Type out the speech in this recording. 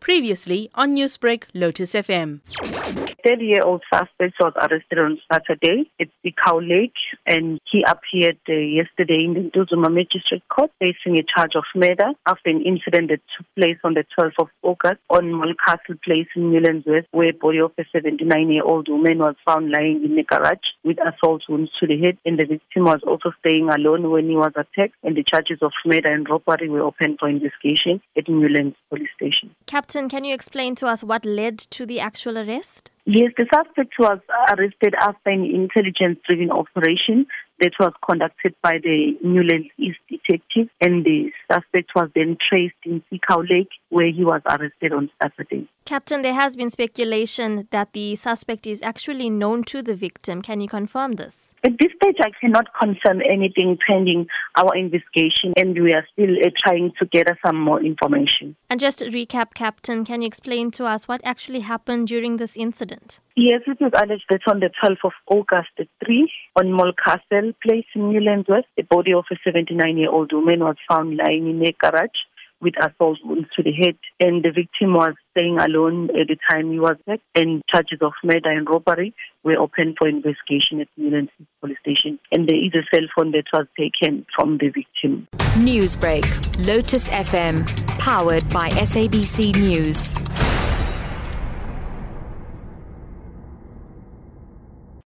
Previously on Newsbreak, Lotus FM. 30 year old suspect was arrested on Saturday at Sea Cow Lake and he appeared uh, yesterday in the Ntuzuma Magistrate Court facing a charge of murder after an incident that took place on the 12th of August on Molcastle Place in Newlands West where body of a 79 year old woman was found lying in the garage with assault wounds to the head and the victim was also staying alone when he was attacked and the charges of murder and robbery were opened for investigation at Newlands Police Station. Captain, can you explain to us what led to the actual arrest? Yes, the suspect was arrested after an intelligence-driven operation that was conducted by the Newlands East detective, and the suspect was then traced in Sea Cow Lake, where he was arrested on Saturday. Captain, there has been speculation that the suspect is actually known to the victim. Can you confirm this? At this stage, I cannot confirm anything pending our investigation, and we are still uh, trying to gather some more information. And just to recap, Captain, can you explain to us what actually happened during this incident? Yes, it was alleged that on the 12th of August at 3 on Molcastle Place in Newlands West, the body of a 79 year old woman was found lying in a garage with assault wounds to the head, and the victim was staying alone at the time he was attacked, and charges of murder and robbery were opened for investigation at Newlands Police Station, and there is a cell phone that was taken from the victim. Newsbreak, Lotus FM, powered by SABC News.